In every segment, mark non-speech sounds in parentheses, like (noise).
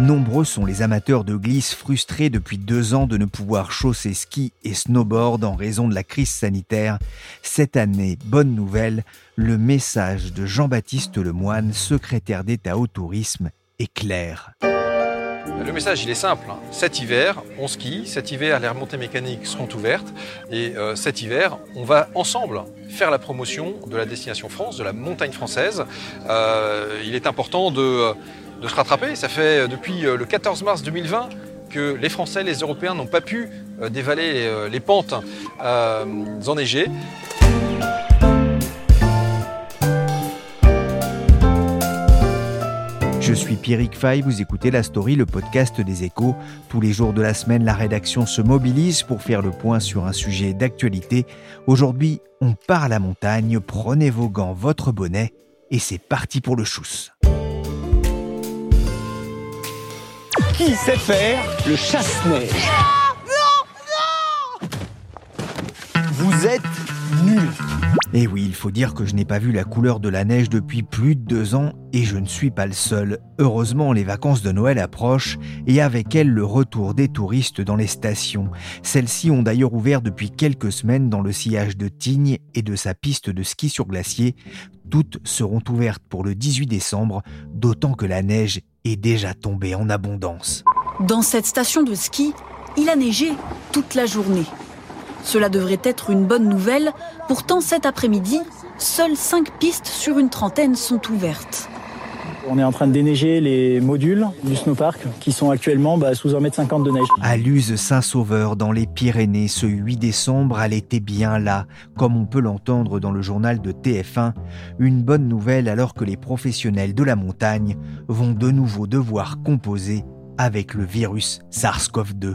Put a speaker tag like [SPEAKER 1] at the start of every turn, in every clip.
[SPEAKER 1] Nombreux sont les amateurs de glisse frustrés depuis deux ans de ne pouvoir chausser ski et snowboard en raison de la crise sanitaire. Cette année, bonne nouvelle, le message de Jean-Baptiste Lemoine, secrétaire d'État au tourisme, est clair.
[SPEAKER 2] Le message, il est simple. hein. Cet hiver, on skie. Cet hiver, les remontées mécaniques seront ouvertes. Et euh, cet hiver, on va ensemble faire la promotion de la destination France, de la montagne française. Euh, il est important de, de se rattraper. Ça fait depuis euh, le 14 mars 2020 que les Français, les Européens n'ont pas pu euh, dévaler euh, les pentes euh, enneigées.
[SPEAKER 1] Je suis Pierrick Fay, vous écoutez La Story, le podcast des échos. Tous les jours de la semaine, la rédaction se mobilise pour faire le point sur un sujet d'actualité. Aujourd'hui, on part à la montagne, prenez vos gants, votre bonnet, et c'est parti pour le chousse.
[SPEAKER 3] Qui sait faire le chasse-neige Vous êtes nuls.
[SPEAKER 1] Et oui, il faut dire que je n'ai pas vu la couleur de la neige depuis plus de deux ans et je ne suis pas le seul. Heureusement, les vacances de Noël approchent et avec elles le retour des touristes dans les stations. Celles-ci ont d'ailleurs ouvert depuis quelques semaines dans le sillage de Tignes et de sa piste de ski sur glacier. Toutes seront ouvertes pour le 18 décembre, d'autant que la neige est déjà tombée en abondance.
[SPEAKER 4] Dans cette station de ski, il a neigé toute la journée. Cela devrait être une bonne nouvelle, pourtant cet après-midi, seules 5 pistes sur une trentaine sont ouvertes.
[SPEAKER 5] On est en train de déneiger les modules du snowpark qui sont actuellement bah, sous 1,50 m de neige.
[SPEAKER 1] À Luz-Saint-Sauveur, dans les Pyrénées, ce 8 décembre, elle était bien là, comme on peut l'entendre dans le journal de TF1. Une bonne nouvelle alors que les professionnels de la montagne vont de nouveau devoir composer avec le virus SARS-CoV-2.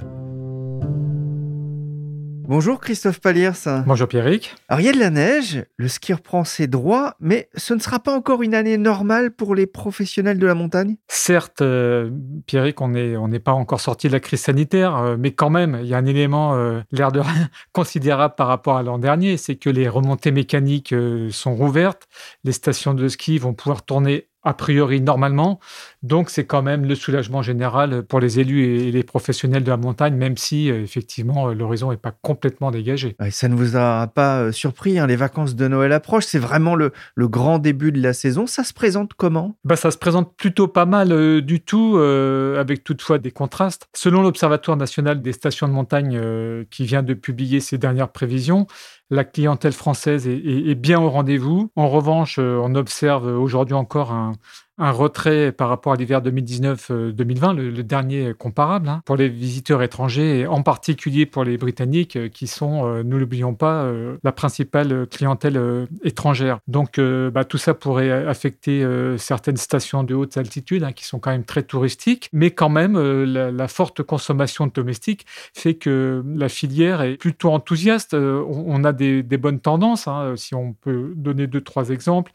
[SPEAKER 1] Bonjour Christophe Paliers.
[SPEAKER 6] Bonjour Pierrick.
[SPEAKER 1] Alors il y a de la neige, le ski reprend ses droits, mais ce ne sera pas encore une année normale pour les professionnels de la montagne?
[SPEAKER 6] Certes, euh, Pierrick, on n'est on pas encore sorti de la crise sanitaire, euh, mais quand même, il y a un élément, euh, l'air de rien, (laughs) considérable par rapport à l'an dernier, c'est que les remontées mécaniques euh, sont rouvertes, les stations de ski vont pouvoir tourner a priori normalement. Donc c'est quand même le soulagement général pour les élus et les professionnels de la montagne, même si euh, effectivement euh, l'horizon n'est pas complètement dégagé.
[SPEAKER 1] Ça ne vous a pas euh, surpris, hein, les vacances de Noël approchent, c'est vraiment le, le grand début de la saison. Ça se présente comment?
[SPEAKER 6] Bah, ça se présente plutôt pas mal euh, du tout, euh, avec toutefois des contrastes. Selon l'Observatoire national des stations de montagne euh, qui vient de publier ses dernières prévisions, la clientèle française est, bien au rendez-vous. En revanche, euh, on observe aujourd'hui encore un, un retrait par rapport à l'hiver 2019-2020, le, le dernier comparable, hein, pour les visiteurs étrangers, et en particulier pour les Britanniques, euh, qui sont, euh, nous l'oublions pas, euh, la principale clientèle euh, étrangère. Donc euh, bah, tout ça pourrait affecter euh, certaines stations de haute altitude, hein, qui sont quand même très touristiques, mais quand même, euh, la, forte consommation de domestiques fait que la filière est plutôt enthousiaste. Euh, on, on a des, des bonnes tendances, hein, si on peut donner deux, trois exemples.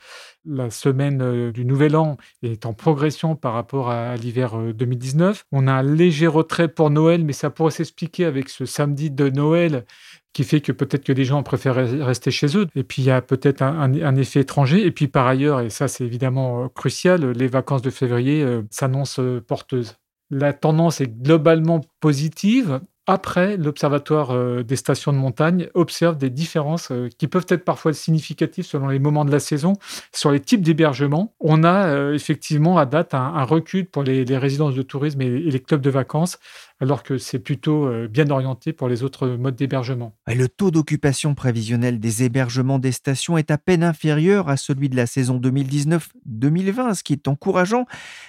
[SPEAKER 6] La semaine euh, du Nouvel An est en progression par rapport à, l'hiver euh, 2019. On a un léger retrait pour Noël, mais ça pourrait s'expliquer avec ce samedi de Noël qui fait que peut-être que les gens préfèrent rester chez eux. Et puis il y a peut-être un, effet étranger. Et puis par ailleurs, et ça c'est évidemment euh, crucial, les vacances de février euh, s'annoncent euh, porteuses. La tendance est globalement positive. Après, l'Observatoire euh, des stations de montagne observe des différences euh, qui peuvent être parfois significatives selon les moments de la saison sur les types d'hébergement. On a euh, effectivement à date un, recul pour les, résidences de tourisme et les clubs de vacances alors que c'est plutôt euh, bien orienté pour les autres modes d'hébergement.
[SPEAKER 1] Le taux d'occupation prévisionnel des hébergements des stations est à peine inférieur à celui de la saison 2019-2020, ce qui est encourageant.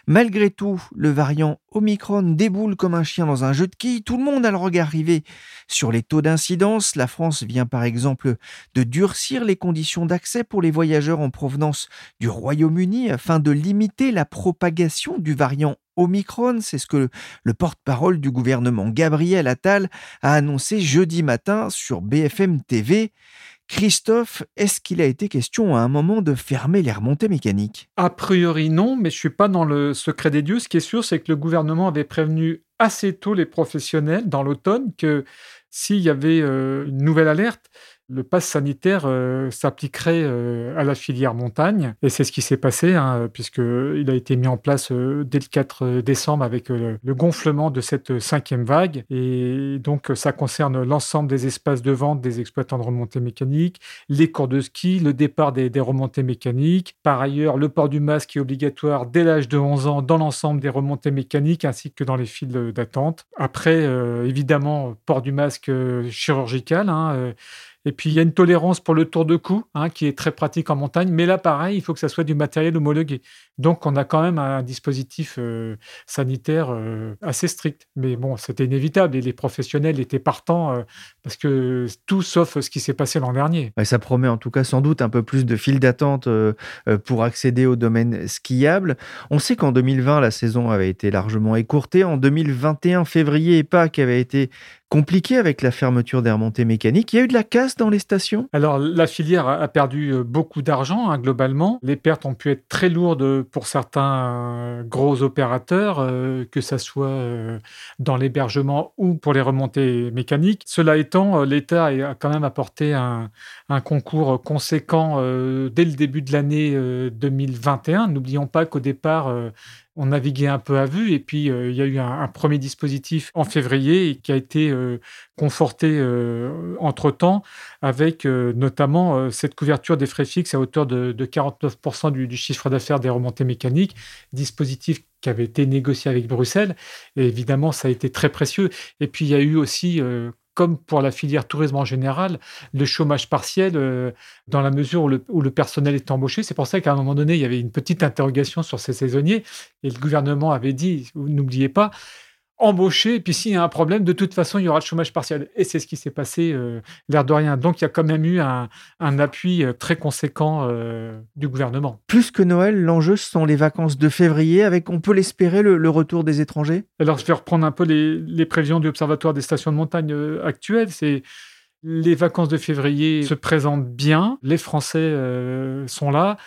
[SPEAKER 1] Malgré tout, le variant Omicron déboule comme un chien dans un jeu de quilles. Tout le monde a le regard rivé sur les taux d'incidence. La France vient par exemple de durcir les conditions d'accès pour les voyageurs en provenance du Royaume-Uni afin de limiter la propagation du variant Omicron. C'est ce que le porte-parole du gouvernement Gabriel Attal a annoncé jeudi matin sur BFM TV. Christophe, est-ce qu'il a été question à un moment de fermer les remontées mécaniques?
[SPEAKER 6] A priori non, mais je suis pas dans le secret des dieux. Ce qui est sûr, c'est que le gouvernement avait prévenu assez tôt les professionnels dans l'automne que s'il y avait euh, une nouvelle alerte, le pass sanitaire euh, s'appliquerait euh, à la filière montagne. Et c'est ce qui s'est passé, hein, puisqu'il a été mis en place euh, dès le 4 décembre avec le gonflement de cette cinquième vague. Et donc, ça concerne l'ensemble des espaces de vente des exploitants de remontées mécaniques, les cours de ski, le départ des, remontées mécaniques. Par ailleurs, le port du masque est obligatoire dès l'âge de 11 ans dans l'ensemble des remontées mécaniques ainsi que dans les files d'attente. Après, évidemment, port du masque chirurgical. Hein, et puis, il y a une tolérance pour le tour de cou, hein, qui est très pratique en montagne. Mais là, pareil, il faut que ça soit du matériel homologué. Donc, on a quand même un dispositif euh, sanitaire euh, assez strict. Mais bon, c'était inévitable et les professionnels étaient partants euh, parce que tout sauf ce qui s'est passé l'an dernier.
[SPEAKER 1] ça promet en tout cas sans doute un peu plus de files d'attente pour accéder au domaine skiable. On sait qu'en 2020, la saison avait été largement écourtée. En 2021, février et Pâques avaient été compliqué avec la fermeture des remontées mécaniques. Il y a eu de la casse dans les stations?
[SPEAKER 6] Alors, la filière a perdu euh, beaucoup d'argent hein, globalement. Les pertes ont pu être très lourdes pour certains euh, gros opérateurs, euh, que ce soit dans l'hébergement ou pour les remontées mécaniques. Cela étant, l'État a quand même apporté un, concours conséquent dès le début de l'année 2021. N'oublions pas qu'au départ, on naviguait un peu à vue et puis euh, il y a eu un, premier dispositif en février qui a été euh, conforté euh, entre-temps avec notamment cette couverture des frais fixes à hauteur de, 49% du, du, chiffre d'affaires des remontées mécaniques, dispositif qui avait été négocié avec Bruxelles. Et évidemment, ça a été très précieux. Et puis, il y a eu aussi, comme pour la filière tourisme en général, le chômage partiel euh, dans la mesure où le, personnel est embauché. C'est pour ça qu'à un moment donné, il y avait une petite interrogation sur ces saisonniers et le gouvernement avait dit, n'oubliez pas, embaucher, et puis s'il y a un problème, de toute façon, il y aura le chômage partiel. Et c'est ce qui s'est passé, euh, l'air de rien. Donc, il y a quand même eu un, appui euh, très conséquent euh, du gouvernement.
[SPEAKER 1] Plus que Noël, l'enjeu, ce sont les vacances de février, avec, on peut l'espérer, le, retour des étrangers?
[SPEAKER 6] Alors, je vais reprendre un peu les, les prévisions du Observatoire des stations de montagne actuelles. C'est les vacances de février se présentent bien, les Français sont là.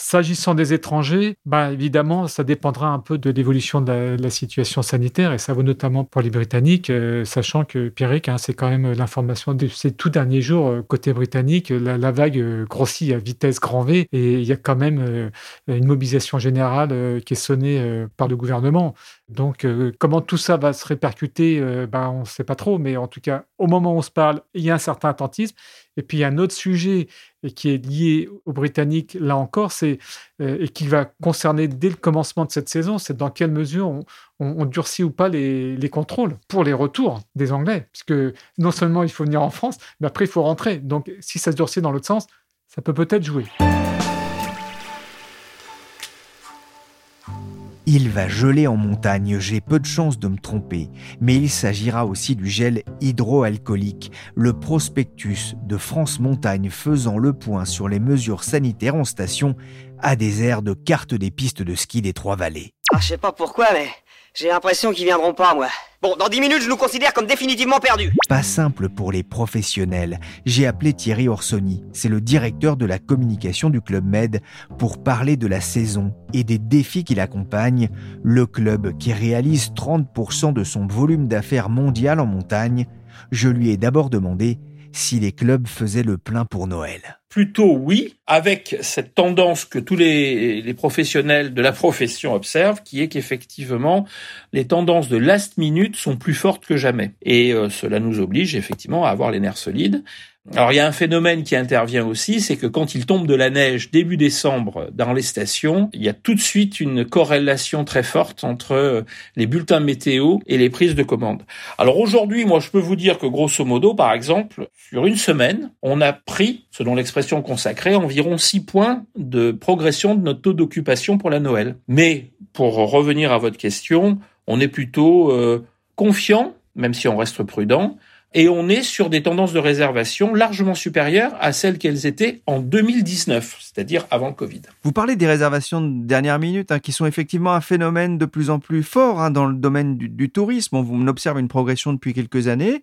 [SPEAKER 6] S'agissant des étrangers, bah, évidemment, ça dépendra un peu de l'évolution de, la situation sanitaire et ça vaut notamment pour les Britanniques, euh, sachant que Pierrick, hein, c'est quand même l'information de ces tout derniers jours euh, côté britannique, la, vague euh, grossit à vitesse grand V et il y a quand même une mobilisation générale qui est sonnée par le gouvernement. Donc, comment tout ça va se répercuter, bah, on ne sait pas trop, mais en tout cas, au moment où on se parle, il y a un certain attentisme. Et puis, il y a un autre sujet qui est lié aux Britanniques, là encore, c'est, et qui va concerner dès le commencement de cette saison, c'est dans quelle mesure on, durcit ou pas les, les, contrôles pour les retours des Anglais. Puisque non seulement il faut venir en France, mais après, il faut rentrer. Donc, si ça se durcit dans l'autre sens, ça peut peut-être jouer.
[SPEAKER 1] Il va geler en montagne, j'ai peu de chances de me tromper, mais il s'agira aussi du gel hydroalcoolique, le prospectus de France Montagne faisant le point sur les mesures sanitaires en station à des airs de carte des pistes de ski des Trois-Vallées.
[SPEAKER 7] Ah, je sais pas pourquoi, mais j'ai l'impression qu'ils viendront pas, moi. Bon, dans 10 minutes, je nous considère comme définitivement perdus.
[SPEAKER 1] Pas simple pour les professionnels. J'ai appelé Thierry Orsoni, c'est le directeur de la communication du Club Med, pour parler de la saison et des défis qui l'accompagnent. Le club qui réalise 30% de son volume d'affaires mondial en montagne. Je lui ai d'abord demandé si les clubs faisaient le plein pour Noël.
[SPEAKER 8] Plutôt oui, avec cette tendance que tous les, professionnels de la profession observent, qui est qu'effectivement, les tendances de last minute sont plus fortes que jamais. Et euh, cela nous oblige effectivement à avoir les nerfs solides. Alors il y a un phénomène qui intervient aussi, c'est que quand il tombe de la neige début décembre dans les stations, il y a tout de suite une corrélation très forte entre euh, les bulletins météo et les prises de commandes. Alors aujourd'hui, moi je peux vous dire que grosso modo, par exemple, sur une semaine, on a pris, selon l'expression consacrée, environ 6 points de progression de notre taux d'occupation pour la Noël. Mais pour revenir à votre question, on est plutôt euh, confiant, même si on reste prudent, et on est sur des tendances de réservation largement supérieures à celles qu'elles étaient en 2019, c'est-à-dire avant le Covid.
[SPEAKER 1] Vous parlez des réservations de dernière minute, hein, qui sont effectivement un phénomène de plus en plus fort hein, dans le domaine du, du tourisme. On observe une progression depuis quelques années.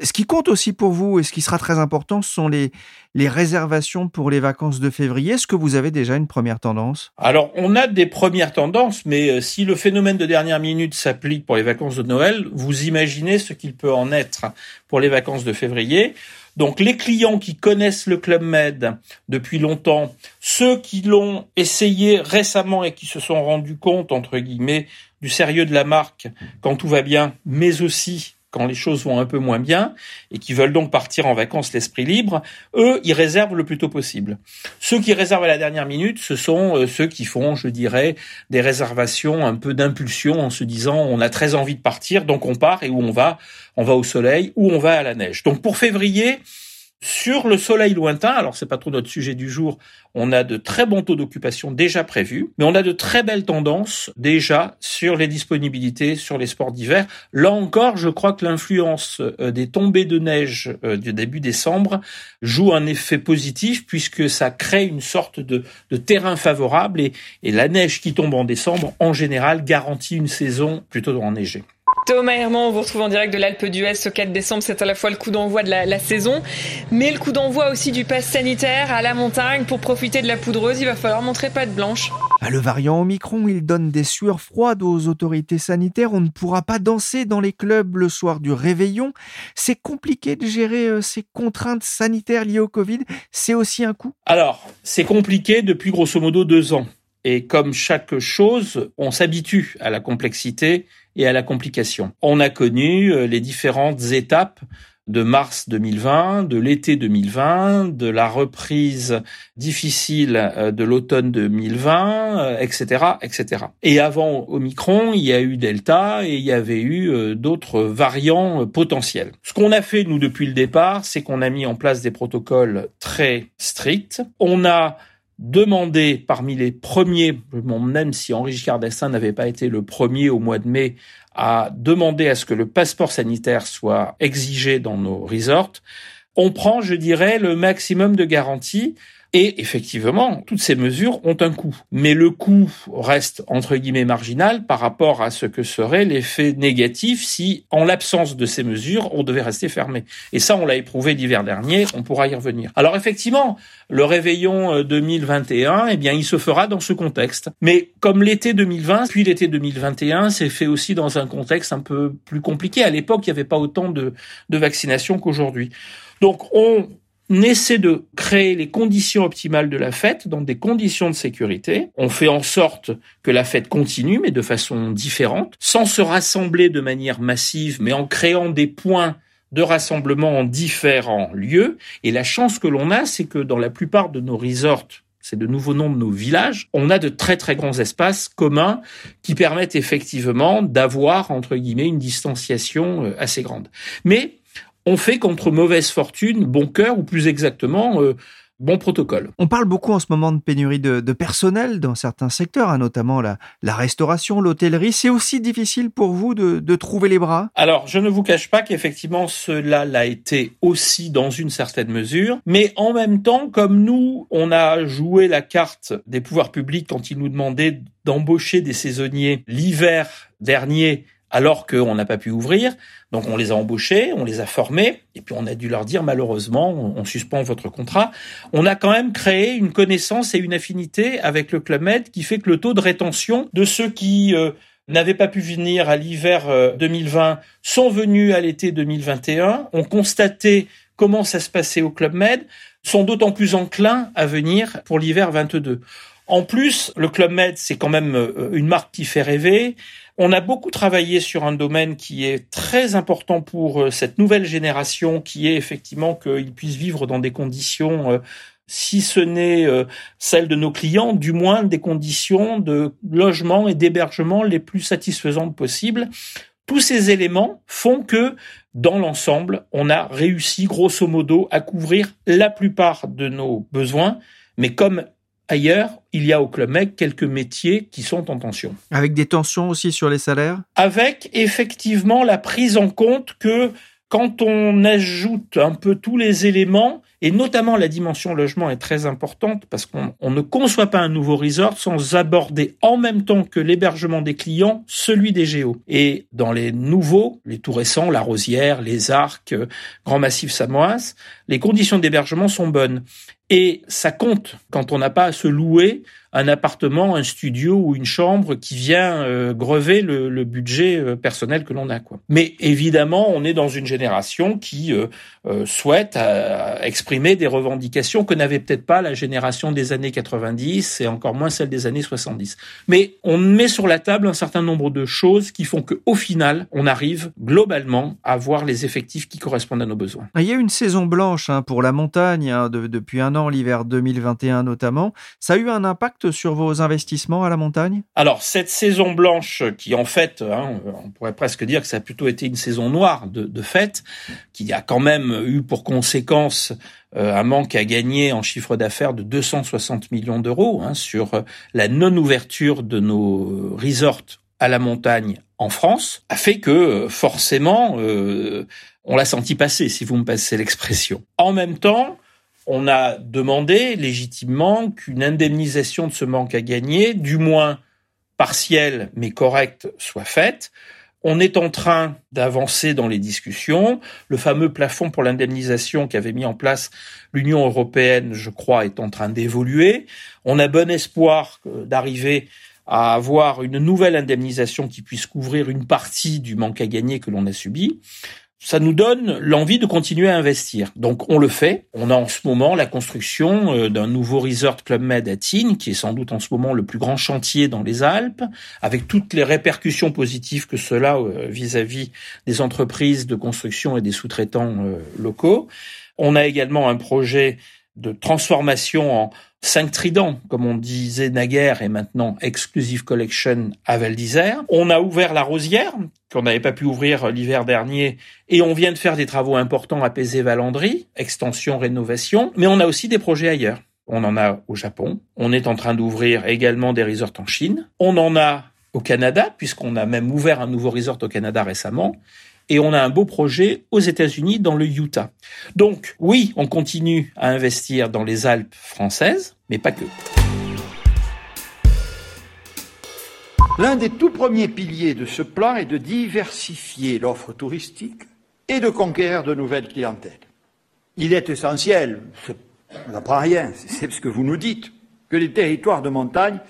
[SPEAKER 1] Ce qui compte aussi pour vous et ce qui sera très important, ce sont les, les réservations pour les vacances de février. Est-ce que vous avez déjà une première tendance?
[SPEAKER 8] Alors, on a des premières tendances, mais euh, si le phénomène de dernière minute s'applique pour les vacances de Noël, vous imaginez ce qu'il peut en être pour les vacances de février. Donc les clients qui connaissent le Club Med depuis longtemps, ceux qui l'ont essayé récemment et qui se sont rendus compte, entre guillemets, du sérieux de la marque quand tout va bien, mais aussi quand les choses vont un peu moins bien et qui veulent donc partir en vacances l'esprit libre, eux, ils réservent le plus tôt possible. Ceux qui réservent à la dernière minute, ce sont euh, ceux qui font, je dirais, des réservations un peu d'impulsion en se disant on a très envie de partir, donc on part et où on va, on va au soleil ou on va à la neige. Donc pour février, sur le soleil lointain, alors c'est pas trop notre sujet du jour, on a de très bons taux d'occupation déjà prévus, mais on a de très belles tendances déjà sur les disponibilités sur les sports d'hiver. Là encore, je crois que l'influence euh, des tombées de neige euh, du début décembre joue un effet positif puisque ça crée une sorte de, terrain favorable et, et la neige qui tombe en décembre, en général, garantit une saison plutôt enneigée.
[SPEAKER 9] Thomas Herman, on vous retrouve en direct de l'Alpe d'Huez ce 4 décembre. C'est à la fois le coup d'envoi de la, saison, mais le coup d'envoi aussi du pass sanitaire à la montagne. Pour profiter de la poudreuse, il va falloir montrer pas de blanche.
[SPEAKER 1] Ah, le variant Omicron, il donne des sueurs froides aux autorités sanitaires. On ne pourra pas danser dans les clubs le soir du réveillon. C'est compliqué de gérer euh, ces contraintes sanitaires liées au Covid. C'est aussi un coût
[SPEAKER 8] Alors, c'est compliqué depuis grosso modo deux ans. Et comme chaque chose, on s'habitue à la complexité et à la complication. On a connu euh, les différentes étapes de mars 2020, de l'été 2020, de la reprise difficile euh, de l'automne 2020, etc., etc. Et avant Omicron, il y a eu Delta et il y avait eu euh, d'autres variants potentiels. Ce qu'on a fait, nous, depuis le départ, c'est qu'on a mis en place des protocoles très stricts. On a demandé parmi les premiers, même si Henri Giscard n'avait pas été le premier au mois de mai à demander à ce que le passeport sanitaire soit exigé dans nos resorts, on prend, je dirais, le maximum de garanties et effectivement, toutes ces mesures ont un coût. Mais le coût reste, entre guillemets, marginal par rapport à ce que serait l'effet négatif si, en l'absence de ces mesures, on devait rester fermé. Et ça, on l'a éprouvé l'hiver dernier, on pourra y revenir. Alors effectivement, le réveillon 2021, euh, eh bien, il se fera dans ce contexte. Mais comme l'été 2020, puis l'été 2021, c'est fait aussi dans un contexte un peu plus compliqué. À l'époque, il n'y avait pas autant de, de vaccination qu'aujourd'hui. Donc, on on essaie de créer les conditions optimales de la fête dans des conditions de sécurité. On fait en sorte que la fête continue, mais de façon différente, sans se rassembler de manière massive, mais en créant des points de rassemblement en différents lieux. Et la chance que l'on a, c'est que dans la plupart de nos resorts, c'est de nouveaux noms de nos villages, on a de très très grands espaces communs qui permettent effectivement d'avoir, entre guillemets, une distanciation euh, assez grande. Mais on fait contre mauvaise fortune bon cœur, ou plus exactement, euh, bon protocole.
[SPEAKER 1] On parle beaucoup en ce moment de pénurie de, personnel dans certains secteurs, hein, notamment la, restauration, l'hôtellerie. C'est aussi difficile pour vous de, trouver les bras?
[SPEAKER 8] Alors, je ne vous cache pas qu'effectivement, cela l'a été aussi dans une certaine mesure. Mais en même temps, comme nous, on a joué la carte des pouvoirs publics quand ils nous demandaient d'embaucher des saisonniers l'hiver dernier alors qu'on n'a pas pu ouvrir. Donc on les a embauchés, on les a formés, et puis on a dû leur dire malheureusement, on suspend votre contrat. On a quand même créé une connaissance et une affinité avec le Club Med qui fait que le taux de rétention de ceux qui euh, n'avaient pas pu venir à l'hiver 2020 euh, sont venus à l'été 2021, ont constaté commencent à se passer au Club Med sont d'autant plus enclins à venir pour l'hiver 22. En plus, le Club Med, c'est quand même euh, une marque qui fait rêver. On a beaucoup travaillé sur un domaine qui est très important pour euh, cette nouvelle génération, qui est effectivement qu'ils puissent vivre dans des conditions, euh, si ce n'est celles de nos clients, du moins des conditions de logement et d'hébergement les plus satisfaisantes possibles. Tous ces éléments font que, dans l'ensemble, on a réussi grosso modo à couvrir la plupart de nos besoins, mais comme Ailleurs, il y a au Club Med quelques métiers qui sont en tension.
[SPEAKER 1] Avec des tensions aussi sur les salaires?
[SPEAKER 8] Avec effectivement la prise en compte que quand on ajoute un peu tous les éléments, et notamment la dimension logement est très importante parce qu'on ne conçoit pas un nouveau resort sans aborder en même temps que l'hébergement des clients celui des géos. Et dans les nouveaux, les tout récents, la Rosière, les Arcs, euh, Grand Massif Samoas, les conditions d'hébergement sont bonnes. Et ça compte quand on n'a pas à se louer un appartement, un studio ou une chambre qui vient euh, grever le, budget euh, personnel que l'on a. Mais évidemment, on est dans une génération qui euh, souhaite exprimer des revendications que n'avait peut-être pas la génération des années 90 et encore moins celle des années 70. Mais on met sur la table un certain nombre de choses qui font qu'au final, on arrive globalement à voir les effectifs qui correspondent à nos besoins.
[SPEAKER 1] Il y a une saison blanche hein, pour la montagne hein, depuis un an, l'hiver 2021 notamment. Ça a eu un impact sur vos investissements à la montagne?
[SPEAKER 8] Alors, cette saison blanche, qui en fait, hein, on pourrait presque dire que ça a plutôt été une saison noire de, de qui a quand même eu pour conséquence euh, un manque à gagner en chiffre d'affaires de 260 millions d'euros hein, sur euh, la non-ouverture de nos resorts à la montagne en France, a fait que euh, forcément, on l'a senti passer, si vous me passez l'expression. En même temps, on a demandé légitimement qu'une indemnisation de ce manque à gagner, du moins partielle mais correcte, soit faite. On est en train d'avancer dans les discussions. Le fameux plafond pour l'indemnisation qu'avait mis en place l'Union européenne, je crois, est en train d'évoluer. On a bon espoir d'arriver à avoir une nouvelle indemnisation qui puisse couvrir une partie du manque à gagner que l'on a subi ça nous donne l'envie de continuer à investir. Donc on le fait. On a en ce moment la construction euh, d'un nouveau resort Club Med à Tignes, qui est sans doute en ce moment le plus grand chantier dans les Alpes, avec toutes les répercussions positives que cela euh, vis-à-vis des entreprises de construction et des sous-traitants euh, locaux. On a également un projet de transformation en cinq tridents, comme on disait naguère, et maintenant Exclusive Collection à Val d'Isère. On a ouvert la Rosière, qu'on n'avait pas pu ouvrir l'hiver dernier, et on vient de faire des travaux importants à Pézé-Valandry, extension, rénovation, mais on a aussi des projets ailleurs. On en a au Japon, on est en train d'ouvrir également des resorts en Chine, on en a au Canada, puisqu'on a même ouvert un nouveau resort au Canada récemment, et on a un beau projet aux États-Unis dans le Utah. Donc oui, on continue à investir dans les Alpes françaises, mais pas que.
[SPEAKER 10] L'un des tout premiers piliers de ce plan est de diversifier l'offre touristique et de conquérir de nouvelles clientèles. Il est essentiel, on n'apprend rien, c'est ce que vous nous dites, que les territoires de montagne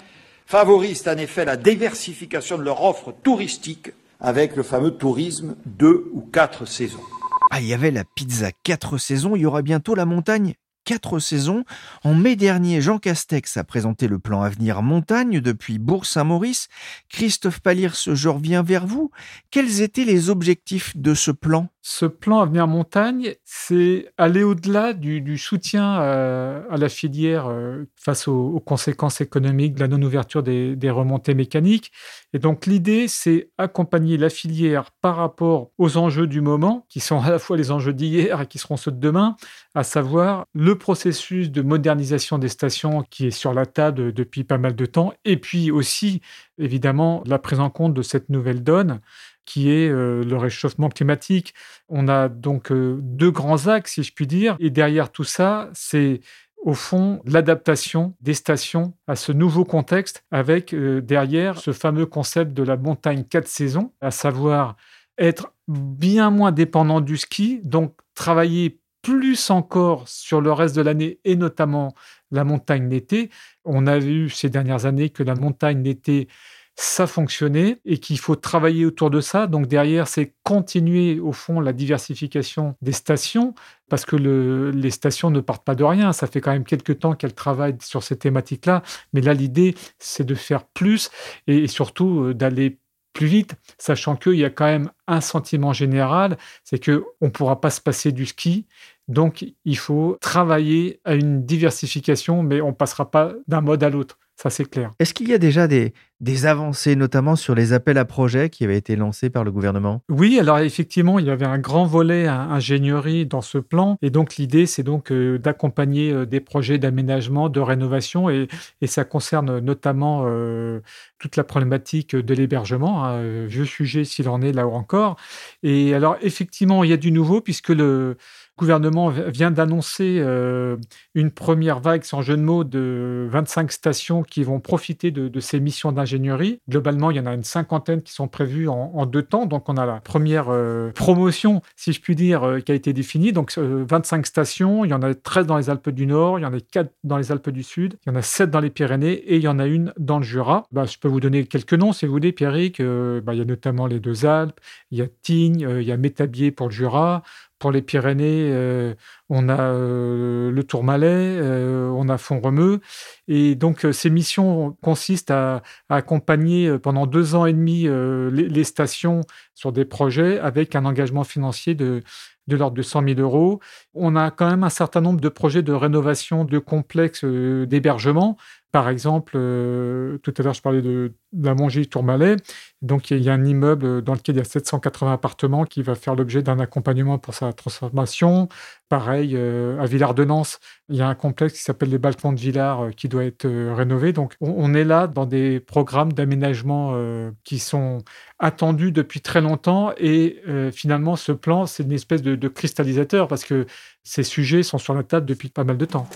[SPEAKER 10] favorisent en effet la diversification de leur offre touristique avec le fameux tourisme deux ou quatre saisons.
[SPEAKER 1] Ah, il y avait la pizza quatre saisons, il y aura bientôt la montagne quatre saisons. En mai dernier, Jean Castex a présenté le plan Avenir Montagne depuis Bourg-Saint-Maurice. Christophe Palirs, je reviens vers vous. Quels étaient les objectifs de ce plan?
[SPEAKER 6] Ce plan Avenir Montagne, c'est aller au-delà du, soutien euh, à, la filière euh, face aux, conséquences économiques de la non-ouverture des, remontées mécaniques. Et donc l'idée, c'est accompagner la filière par rapport aux enjeux du moment, qui sont à la fois les enjeux d'hier et qui seront ceux de demain, à savoir le processus de modernisation des stations qui est sur la table depuis pas mal de temps, et puis aussi, évidemment, la prise en compte de cette nouvelle donne qui est euh, le réchauffement climatique. On a donc euh, deux grands axes, si je puis dire, et derrière tout ça, c'est au fond l'adaptation des stations à ce nouveau contexte, avec euh, derrière ce fameux concept de la montagne quatre saisons, à savoir être bien moins dépendant du ski, donc travailler plus encore sur le reste de l'année et notamment la montagne l'été. On a vu ces dernières années que la montagne l'été ça fonctionnait et qu'il faut travailler autour de ça. Donc derrière, c'est continuer au fond la diversification des stations parce que les stations ne partent pas de rien. Ça fait quand même quelques temps qu'elles travaillent sur ces thématiques-là. Mais là, l'idée, c'est de faire plus et surtout euh, d'aller plus vite, sachant qu'il y a quand même un sentiment général, c'est que on ne pourra pas se passer du ski. Donc, il faut travailler à une diversification, mais on ne passera pas d'un mode à l'autre. Ça, c'est clair.
[SPEAKER 1] Est-ce qu'il y a déjà des, des avancées, notamment sur les appels à projets qui avaient été lancés par le gouvernement?
[SPEAKER 6] Oui, alors effectivement, il y avait un grand volet ingénierie dans ce plan. Et donc, l'idée, c'est donc euh, d'accompagner euh, des projets d'aménagement, de rénovation. Et, et, ça concerne notamment euh, toute la problématique de l'hébergement, un hein, vieux sujet s'il en est là encore. Et alors, effectivement, il y a du nouveau puisque le gouvernement vient d'annoncer euh, une première vague, sans jeu de mots, de 25 stations qui vont profiter de, ces missions d'ingénierie. Globalement, il y en a une cinquantaine qui sont prévues en, deux temps. Donc, on a la première euh, promotion, si je puis dire, euh, qui a été définie. Donc, 25 stations. Il y en a 13 dans les Alpes du Nord, il y en a 4 dans les Alpes du Sud, il y en a 7 dans les Pyrénées et il y en a une dans le Jura. Bah, je peux vous donner quelques noms, si vous voulez, Pierrick. Bah, il y a notamment les deux Alpes, il y a Tignes, il y a Métabier pour le Jura. Les Pyrénées, euh, on a euh, le Tourmalet, euh, on a Font-Romeu. Et donc, ces missions consistent à, accompagner pendant deux ans et demi les, stations sur des projets avec un engagement financier de, de l'ordre de 100 000 euros. On a quand même un certain nombre de projets de rénovation de complexes d'hébergement par exemple, euh, tout à l'heure, je parlais de, la Mongie Tourmalet. Donc, il y, a un immeuble dans lequel il y a 780 appartements qui va faire l'objet d'un accompagnement pour sa transformation. Pareil, euh, à Villard-de-Nance, il y a un complexe qui s'appelle les Balcons de Villard euh, qui doit être rénové. Donc, on, est là dans des programmes d'aménagement qui sont attendus depuis très longtemps. Et finalement, ce plan, c'est une espèce de cristallisateur parce que ces sujets sont sur la table depuis pas mal de temps.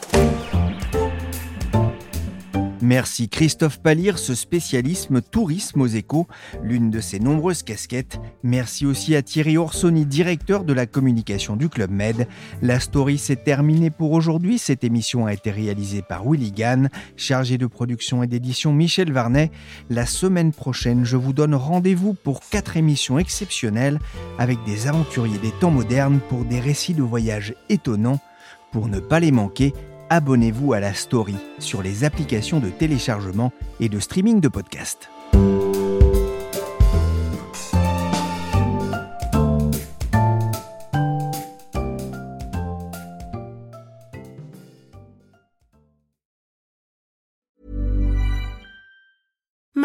[SPEAKER 1] Merci Christophe Palir, ce spécialisme tourisme aux échos, l'une de ses nombreuses casquettes. Merci aussi à Thierry Orsoni, directeur de la communication du Club Med. La story s'est terminée pour aujourd'hui. Cette émission a été réalisée par Willy Gann, chargé de production et d'édition Michel Varnet. La semaine prochaine, je vous donne rendez-vous pour quatre émissions exceptionnelles avec des aventuriers des temps modernes pour des récits de voyages étonnants. Pour ne pas les manquer, abonnez-vous à la story sur les applications de téléchargement et de streaming de podcasts.